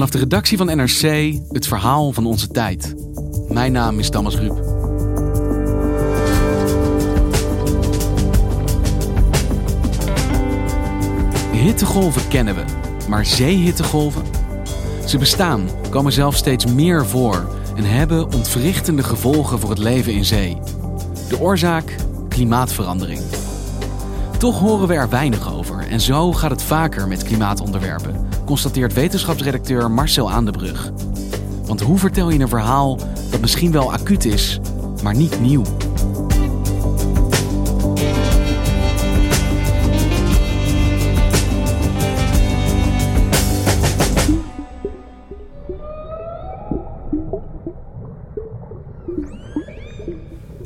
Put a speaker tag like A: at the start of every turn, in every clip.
A: Vanaf de redactie van NRC het verhaal van onze tijd. Mijn naam is Thomas Ruip. Hittegolven kennen we, maar zeehittegolven? Ze bestaan, komen zelfs steeds meer voor en hebben ontwrichtende gevolgen voor het leven in zee. De oorzaak? Klimaatverandering. Toch horen we er weinig over en zo gaat het vaker met klimaatonderwerpen, constateert wetenschapsredacteur Marcel Aandebrug. Want hoe vertel je een verhaal dat misschien wel acuut is, maar niet nieuw?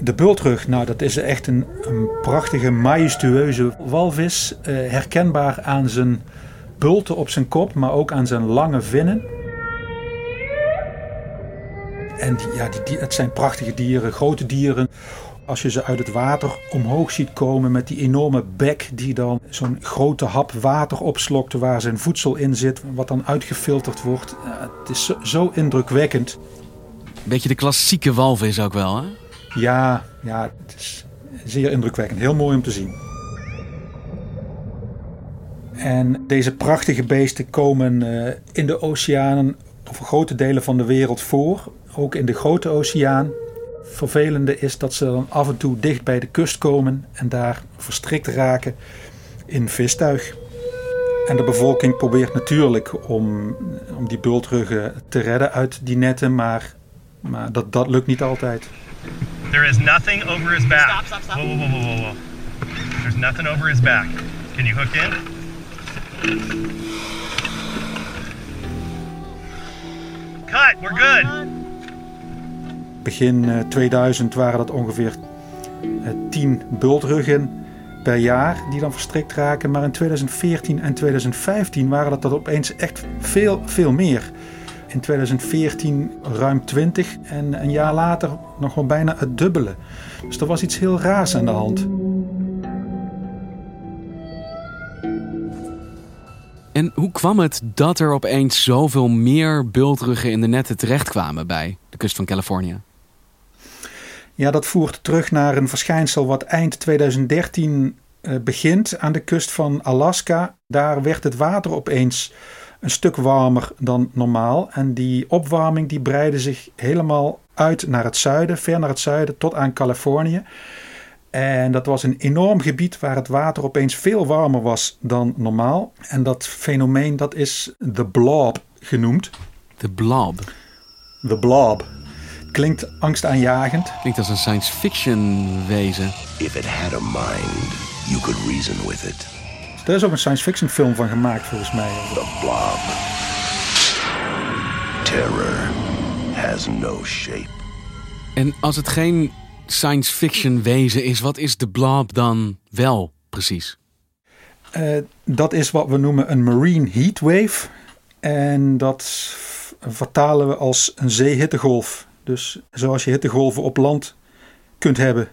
B: De bultrug, nou dat is echt een, een prachtige, majestueuze walvis. Eh, herkenbaar aan zijn bulten op zijn kop, maar ook aan zijn lange vinnen. En die, ja, die, het zijn prachtige dieren, grote dieren. Als je ze uit het water omhoog ziet komen met die enorme bek die dan zo'n grote hap water opslokt waar zijn voedsel in zit, wat dan uitgefilterd wordt. Ja, het is zo, zo indrukwekkend.
A: Beetje de klassieke walvis ook wel, hè?
B: Ja, ja, het is zeer indrukwekkend. Heel mooi om te zien. En deze prachtige beesten komen uh, in de oceanen over grote delen van de wereld voor. Ook in de grote oceaan. Vervelende is dat ze dan af en toe dicht bij de kust komen en daar verstrikt raken in vistuig. En de bevolking probeert natuurlijk om, om die bultruggen te redden uit die netten, maar, maar dat, dat lukt niet altijd.
C: There is nothing over his back. Stop, stop, stop. Whoa, whoa, whoa, whoa, whoa. There's nothing over his back. Can you hook in? Cut, we're good.
B: Begin uh, 2000 waren dat ongeveer uh, 10 bultruggen per jaar die dan verstrikt raken. Maar in 2014 en 2015 waren dat, dat opeens echt veel, veel meer. In 2014 ruim 20 en een jaar later nog wel bijna het dubbele. Dus er was iets heel raars aan de hand.
A: En hoe kwam het dat er opeens zoveel meer bultruggen in de netten terechtkwamen bij de kust van Californië?
B: Ja, dat voert terug naar een verschijnsel wat eind 2013 uh, begint aan de kust van Alaska. Daar werd het water opeens een stuk warmer dan normaal. En die opwarming die breidde zich helemaal uit naar het zuiden, ver naar het zuiden, tot aan Californië. En dat was een enorm gebied waar het water opeens veel warmer was dan normaal. En dat fenomeen dat is de blob genoemd.
A: De blob?
B: De blob. Klinkt angstaanjagend.
A: Klinkt als een science fiction wezen.
D: If it had a mind, you could reason with it.
B: Er is ook een science fiction film van gemaakt volgens mij.
D: The blob. Terror has no shape.
A: En als het geen science fiction wezen is, wat is de blob dan wel precies?
B: Uh, dat is wat we noemen een marine heatwave. En dat vertalen we als een zeehittegolf. Dus zoals je hittegolven op land kunt hebben,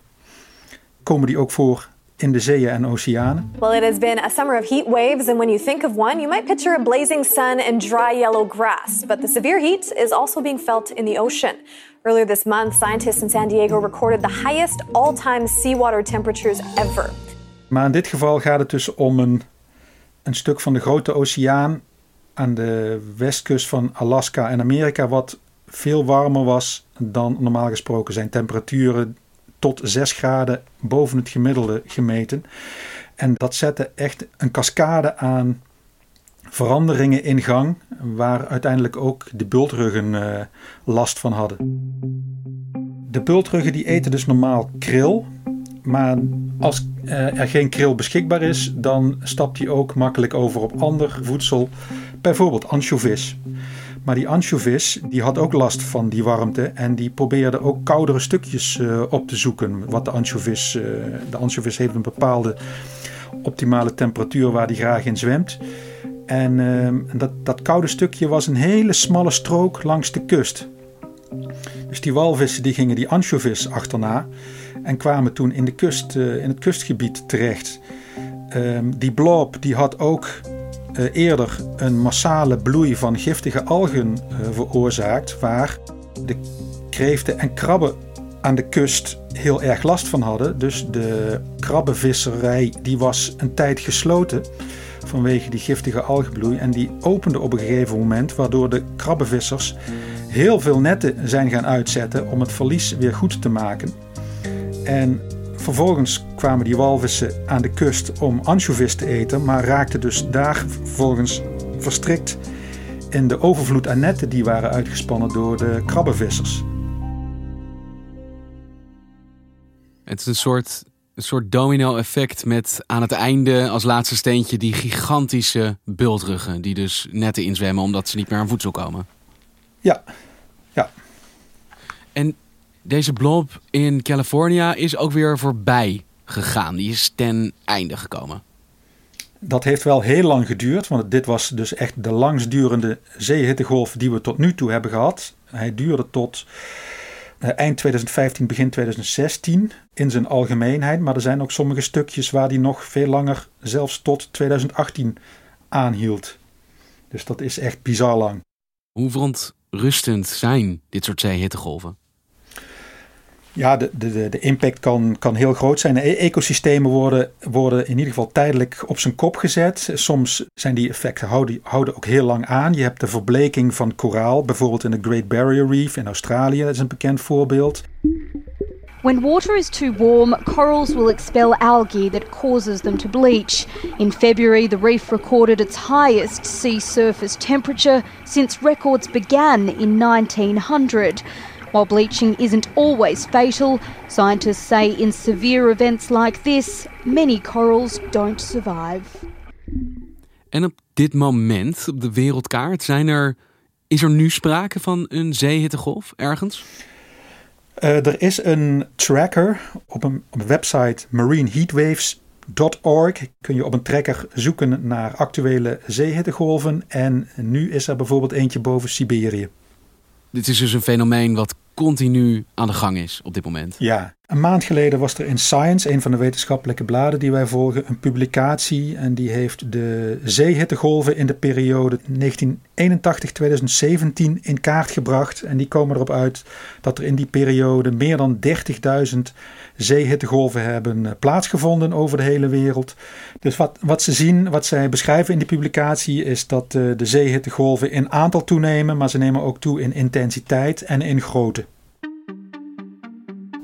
B: komen die ook voor in de zeeën en oceanen.
E: Well, it has been a summer of heat waves, and when you think of one, you might picture a blazing sun and dry yellow grass. But the severe heat is also being felt in the ocean. Earlier this month, scientists in San Diego recorded the highest all-time seawater temperatures ever.
B: Maar in dit geval gaat het dus om een, een stuk van de grote oceaan aan de westkust van Alaska en Amerika, wat veel warmer was dan normaal gesproken zijn temperaturen tot 6 graden boven het gemiddelde gemeten. En dat zette echt een cascade aan veranderingen in gang, waar uiteindelijk ook de bultruggen uh, last van hadden. De bultruggen die eten dus normaal kril, maar als uh, er geen kril beschikbaar is, dan stapt hij ook makkelijk over op ander voedsel, bijvoorbeeld ansjovis. Maar die ansjovis die had ook last van die warmte en die probeerde ook koudere stukjes uh, op te zoeken. Wat de ansjovis, uh, de ansjovis heeft een bepaalde optimale temperatuur waar die graag in zwemt. En uh, dat, dat koude stukje was een hele smalle strook langs de kust. Dus die walvissen die gingen die ansjovis achterna en kwamen toen in, de kust, uh, in het kustgebied terecht. Um, die blob die had ook eerder een massale bloei van giftige algen uh, veroorzaakt, waar de kreeften en krabben aan de kust heel erg last van hadden. Dus de krabbenvisserij die was een tijd gesloten vanwege die giftige algenbloei. En die opende op een gegeven moment, waardoor de krabbenvissers heel veel netten zijn gaan uitzetten om het verlies weer goed te maken. En vervolgens kwamen die walvissen aan de kust om ansjovis te eten, maar raakten dus daar vervolgens verstrikt in de overvloed aan netten die waren uitgespannen door de krabbenvissers.
A: Het is een soort, een soort domino-effect met aan het einde als laatste steentje die gigantische bultruggen die dus netten inzwemmen omdat ze niet meer aan voedsel komen.
B: Ja, ja.
A: En deze blob in California is ook weer voorbij gegaan. Die is ten einde gekomen.
B: Dat heeft wel heel lang geduurd, want dit was dus echt de langstdurende zeehittegolf die we tot nu toe hebben gehad. Hij duurde tot eind 2015, begin 2016 in zijn algemeenheid. Maar er zijn ook sommige stukjes waar die nog veel langer, zelfs tot 2018, aanhield. Dus dat is echt bizar lang.
A: Hoe verontrustend zijn dit soort zeehittegolven?
B: Ja, de, de, de impact kan, kan heel groot zijn. E ecosystemen worden, worden in ieder geval tijdelijk op zijn kop gezet. Soms zijn die effecten houden, houden ook heel lang aan. Je hebt de verbleking van koraal, bijvoorbeeld in de Great Barrier Reef in Australië. Dat is een bekend voorbeeld.
F: When water is too warm, corals will expel algae that causes them to bleach. In February, the reef recorded its highest sea surface temperature since records began in 1900. While bleaching isn't always fatal, scientists say in severe events like this, many corals don't survive.
A: En op dit moment op de wereldkaart zijn er, is er nu sprake van een zeehittegolf ergens?
B: Uh, er is een tracker op een, op een website marineheatwaves.org. Kun je op een tracker zoeken naar actuele zeehittegolven. En nu is er bijvoorbeeld eentje boven Siberië.
A: Dit is dus een fenomeen wat continu aan de gang is op dit moment.
B: Ja, een maand geleden was er in Science, een van de wetenschappelijke bladen die wij volgen, een publicatie. En die heeft de zeehittegolven in de periode 1981-2017 in kaart gebracht. En die komen erop uit dat er in die periode meer dan 30.000 zeehittegolven hebben eh, plaatsgevonden over de hele wereld. Dus wat, wat ze zien, wat zij beschrijven in die publicatie, is dat uh, de zeehittegolven in aantal toenemen, maar ze nemen ook toe in intensiteit en in grootte.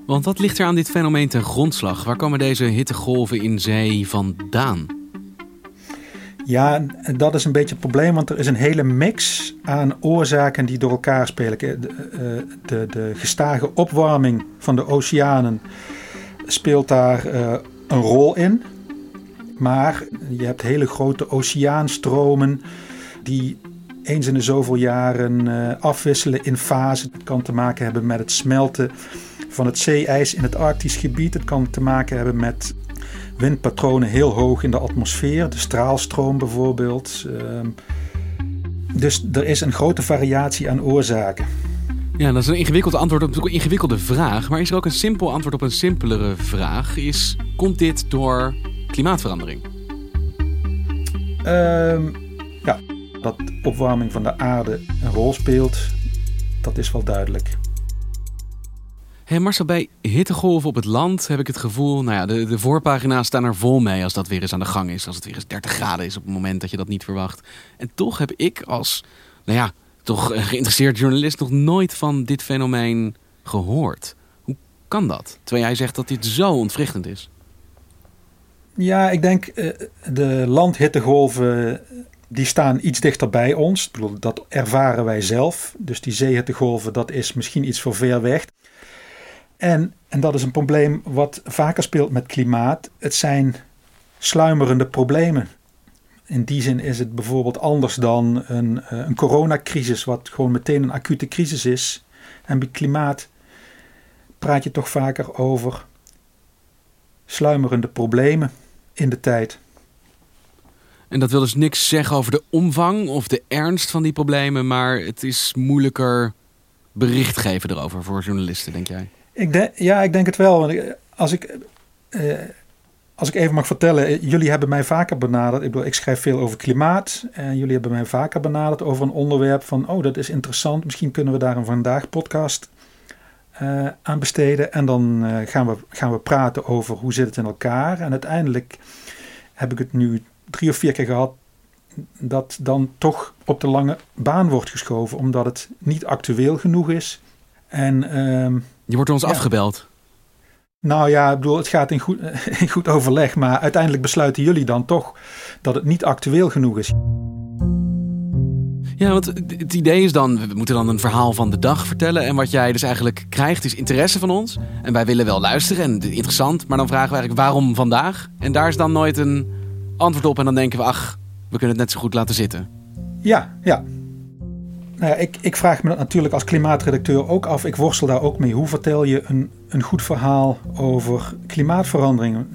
A: Want wat ligt er aan dit fenomeen ten grondslag? Waar komen deze hittegolven in zee vandaan?
B: Ja, dat is een beetje het probleem, want er is een hele mix aan oorzaken die door elkaar spelen. De, eh, de, de gestage opwarming van de oceanen speelt daar uh, een rol in. Maar je hebt hele grote oceaanstromen die eens in de zoveel jaren uh, afwisselen in fasen. Het kan te maken hebben met het smelten van het zeeijs in het Arktisch gebied. Het kan te maken hebben met windpatronen heel hoog in de atmosfeer, de straalstroom bijvoorbeeld. Uh, dus er is een grote variatie aan oorzaken.
A: Ja, dat is een ingewikkeld antwoord op een ingewikkelde vraag. Maar is er ook een simpel antwoord op een simpelere vraag? Is, komt dit door klimaatverandering?
B: Um, ja, dat opwarming van de aarde een rol speelt, dat is wel duidelijk.
A: Hey Marcel, bij hittegolven op het land heb ik het gevoel... Nou ja, de, de voorpagina's staan er vol mee als dat weer eens aan de gang is. Als het weer eens 30 graden is op het moment dat je dat niet verwacht. En toch heb ik als, nou ja, toch geïnteresseerd journalist... nog nooit van dit fenomeen gehoord. Hoe kan dat? Terwijl jij zegt dat dit zo ontwrichtend is.
B: Ja, ik denk uh, de landhittegolven die staan iets dichter bij ons. Bedoel, dat ervaren wij zelf. Dus die zeehittegolven, dat is misschien iets voor ver weg. En, en dat is een probleem wat vaker speelt met klimaat. Het zijn sluimerende problemen. In die zin is het bijvoorbeeld anders dan een, eh, een coronacrisis, wat gewoon meteen een acute crisis is. En bij klimaat praat je toch vaker over sluimerende problemen in de tijd.
A: En dat wil dus niks zeggen over de omvang of de ernst van die problemen, maar het is moeilijker bericht geven erover voor journalisten, denk jij?
B: Ik ja, ik denk het wel. Als ik, eh, als ik even mag vertellen, eh, jullie hebben mij vaker benaderd. Ik, ik schrijf veel over klimaat. En jullie hebben mij vaker benaderd over een onderwerp van, oh, dat is interessant. Misschien kunnen we daar een vandaag podcast uh, aan besteden. En dan gaan, we, gaan we praten over hoe zit het in elkaar. En uiteindelijk heb ik het nu drie of vier keer gehad dat dan toch op de lange baan wordt geschoven, omdat het niet actueel genoeg is. En, uh,
A: Je wordt ons afgebeld.
B: Nou ja, ik bedoel, het gaat in goed, in goed overleg, maar uiteindelijk besluiten jullie dan toch dat het niet actueel genoeg is.
A: Ja, want het idee is dan, we moeten dan een verhaal van de dag vertellen. En wat jij dus eigenlijk krijgt is interesse van ons. En wij willen wel luisteren en interessant. Maar dan vragen we eigenlijk waarom vandaag? En daar is dan nooit een antwoord op. En dan denken we, ach, we kunnen het net zo goed laten zitten.
B: Ja, ja. Nou ja, ik, ik vraag me dat natuurlijk als klimaatredacteur ook af. Ik worstel daar ook mee. Hoe vertel je een, een goed verhaal over klimaatverandering?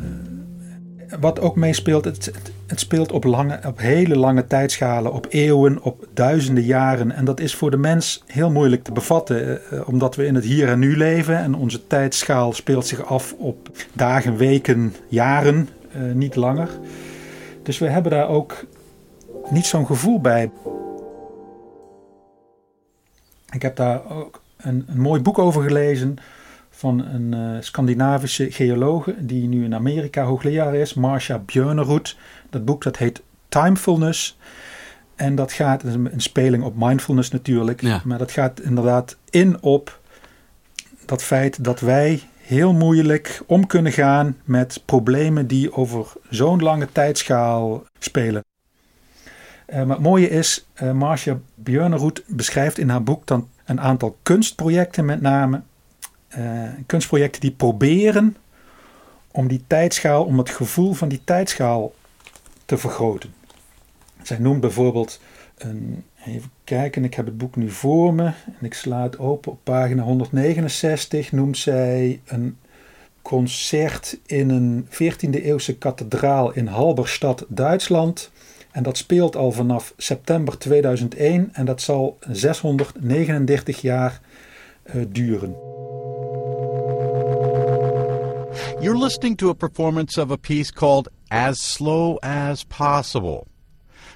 B: Wat ook meespeelt, het, het, het speelt op, lange, op hele lange tijdschalen, op eeuwen, op duizenden jaren. En dat is voor de mens heel moeilijk te bevatten, eh, omdat we in het hier en nu leven. En onze tijdschaal speelt zich af op dagen, weken, jaren, eh, niet langer. Dus we hebben daar ook niet zo'n gevoel bij. Ik heb daar ook een, een mooi boek over gelezen van een uh, Scandinavische geologe die nu in Amerika hoogleraar is, Marcia Björnerud. Dat boek dat heet Timefulness. En dat gaat, een speling op mindfulness natuurlijk, maar dat gaat inderdaad in op dat feit dat wij heel moeilijk om kunnen gaan met problemen die over zo'n lange tijdschaal spelen. Uh, maar het mooie is, uh, Marcia Björnerud beschrijft in haar boek dan een aantal kunstprojecten met name. Uh, kunstprojecten die proberen om die tijdschaal, om het gevoel van die tijdschaal te vergroten. Zij noemt bijvoorbeeld een, even kijken, ik heb het boek nu voor me en ik sla het open op pagina 169, noemt zij een concert in een 14e eeuwse kathedraal in Halberstad, Duitsland. En dat speelt al vanaf september 2001 en dat zal 639 jaar uh, duren.
G: You're listening to a performance of a piece called As Slow as Possible.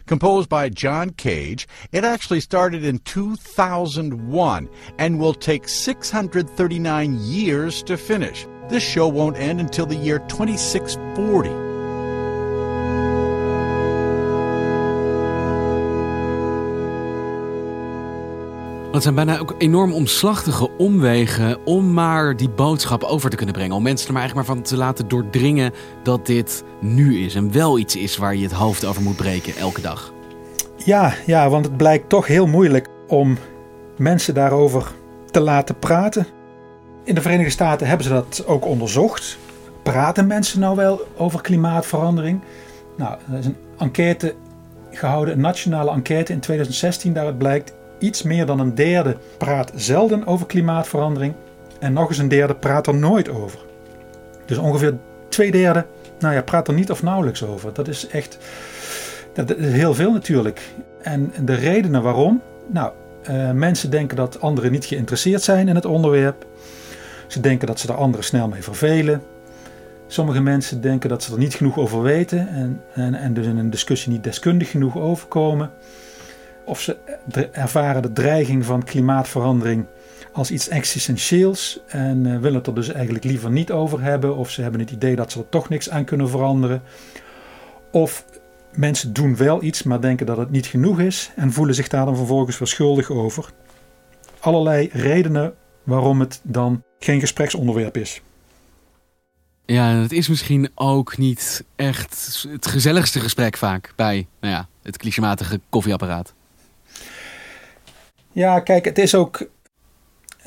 G: Composed by John Cage, it actually started in 2001 and will take 639 years to finish. This show won't end until the year 2640.
A: Het zijn bijna ook enorm omslachtige omwegen om maar die boodschap over te kunnen brengen. Om mensen er maar eigenlijk maar van te laten doordringen dat dit nu is en wel iets is waar je het hoofd over moet breken elke dag.
B: Ja, ja, want het blijkt toch heel moeilijk om mensen daarover te laten praten. In de Verenigde Staten hebben ze dat ook onderzocht. Praten mensen nou wel over klimaatverandering? Nou, er is een enquête gehouden, een nationale enquête in 2016. Daaruit blijkt iets meer dan een derde praat zelden over klimaatverandering. En nog eens een derde praat er nooit over. Dus ongeveer twee derde nou ja, praat er niet of nauwelijks over. Dat is echt dat is heel veel natuurlijk. En de redenen waarom? Nou, uh, mensen denken dat anderen niet geïnteresseerd zijn in het onderwerp. Ze denken dat ze er anderen snel mee vervelen. Sommige mensen denken dat ze er niet genoeg over weten en, en, en dus in een discussie niet deskundig genoeg overkomen. Of ze ervaren de dreiging van klimaatverandering als iets existentieels en uh, willen het er dus eigenlijk liever niet over hebben. Of ze hebben het idee dat ze er toch niks aan kunnen veranderen. Of mensen doen wel iets, maar denken dat het niet genoeg is en voelen zich daar dan vervolgens weer schuldig over. Allerlei redenen waarom het dan geen gespreksonderwerp is.
A: Ja, het is misschien ook niet echt het gezelligste gesprek vaak bij nou ja, het clichématige koffieapparaat.
B: Ja, kijk, het is ook.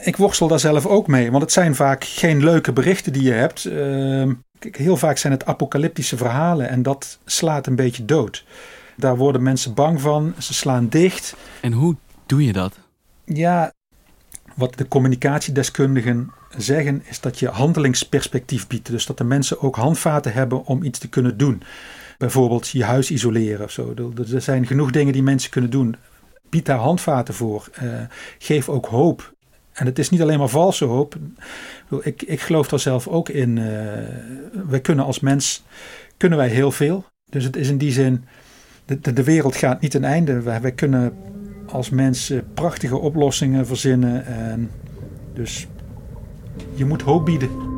B: Ik worstel daar zelf ook mee, want het zijn vaak geen leuke berichten die je hebt. Uh, heel vaak zijn het apocalyptische verhalen en dat slaat een beetje dood. Daar worden mensen bang van, ze slaan dicht.
A: En hoe doe je dat?
B: Ja, wat de communicatiedeskundigen zeggen is dat je handelingsperspectief biedt. Dus dat de mensen ook handvaten hebben om iets te kunnen doen. Bijvoorbeeld je huis isoleren of zo. Er zijn genoeg dingen die mensen kunnen doen. Bied daar handvaten voor. Uh, geef ook hoop. En het is niet alleen maar valse hoop. Ik, ik geloof daar zelf ook in. Uh, wij kunnen als mens kunnen wij heel veel. Dus het is in die zin, de, de, wereld gaat niet ten einde. Wij, wij kunnen als mens prachtige oplossingen verzinnen. En dus je moet hoop bieden.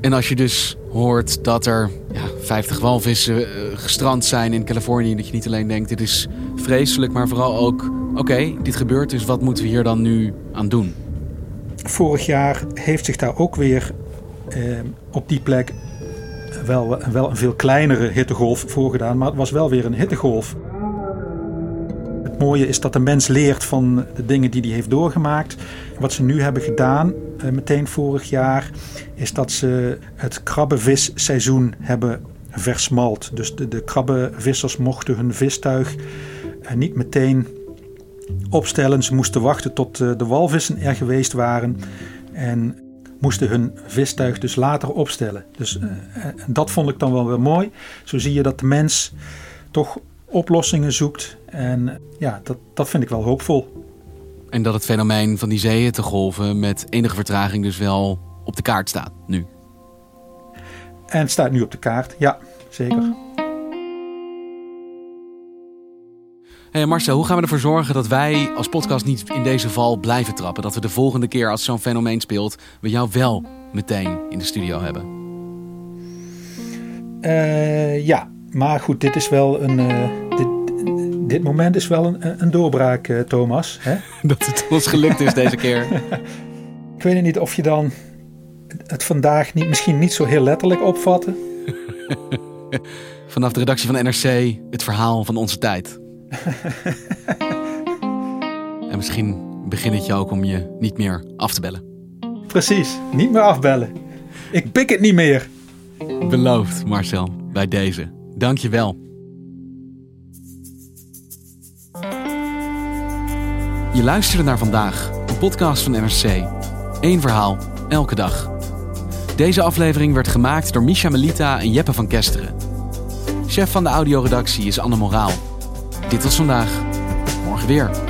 A: En als je dus hoort dat er ja, 50 walvissen uh, gestrand zijn in Californië, dat je niet alleen denkt: dit is vreselijk, maar vooral ook: oké, dit gebeurt, dus wat moeten we hier dan nu aan doen?
B: Vorig jaar heeft zich daar ook weer eh, op die plek wel, wel een veel kleinere hittegolf voorgedaan, maar het was wel weer een hittegolf mooie is dat de mens leert van de dingen die hij heeft doorgemaakt. Wat ze nu hebben gedaan, eh, meteen vorig jaar, is dat ze het krabbenvisseizoen hebben versmalt. Dus de, de krabbenvissers mochten hun vistuig eh, niet meteen opstellen. Ze moesten wachten tot eh, de walvissen er geweest waren. En moesten hun vistuig dus later opstellen. Dus dat vond ik dan wel weer mooi. Zo zie je dat de mens toch oplossingen zoekt. En ja, dat, dat vind ik wel hoopvol.
A: En dat het fenomeen van die zeeën te golven met enige vertraging dus wel op de kaart staat nu.
B: En het staat nu op de kaart, ja, zeker.
A: Hey Marcel, hoe gaan we ervoor zorgen dat wij als podcast niet in deze val blijven trappen? Dat we de volgende keer als zo'n fenomeen speelt, we jou wel meteen in de studio hebben?
B: Uh, ja, maar goed, dit is wel een. Uh, dit, dit moment is wel een, een doorbraak, uh, Thomas. Hè?
A: Dat het ons gelukt is deze keer.
B: Ik weet niet of je dan het vandaag niet, misschien niet zo heel letterlijk opvatten.
A: Vanaf de redactie van NRC, het verhaal van onze tijd. en misschien begin het je ook om je niet meer af te bellen.
B: Precies, niet meer afbellen. Ik pik het niet meer.
A: Beloofd, Marcel, bij deze. Dank je wel. Je luisterde naar vandaag, een podcast van NRC. Eén verhaal, elke dag. Deze aflevering werd gemaakt door Misha Melita en Jeppe van Kesteren. Chef van de audioredactie is Anne Moraal. Dit was vandaag. Morgen weer.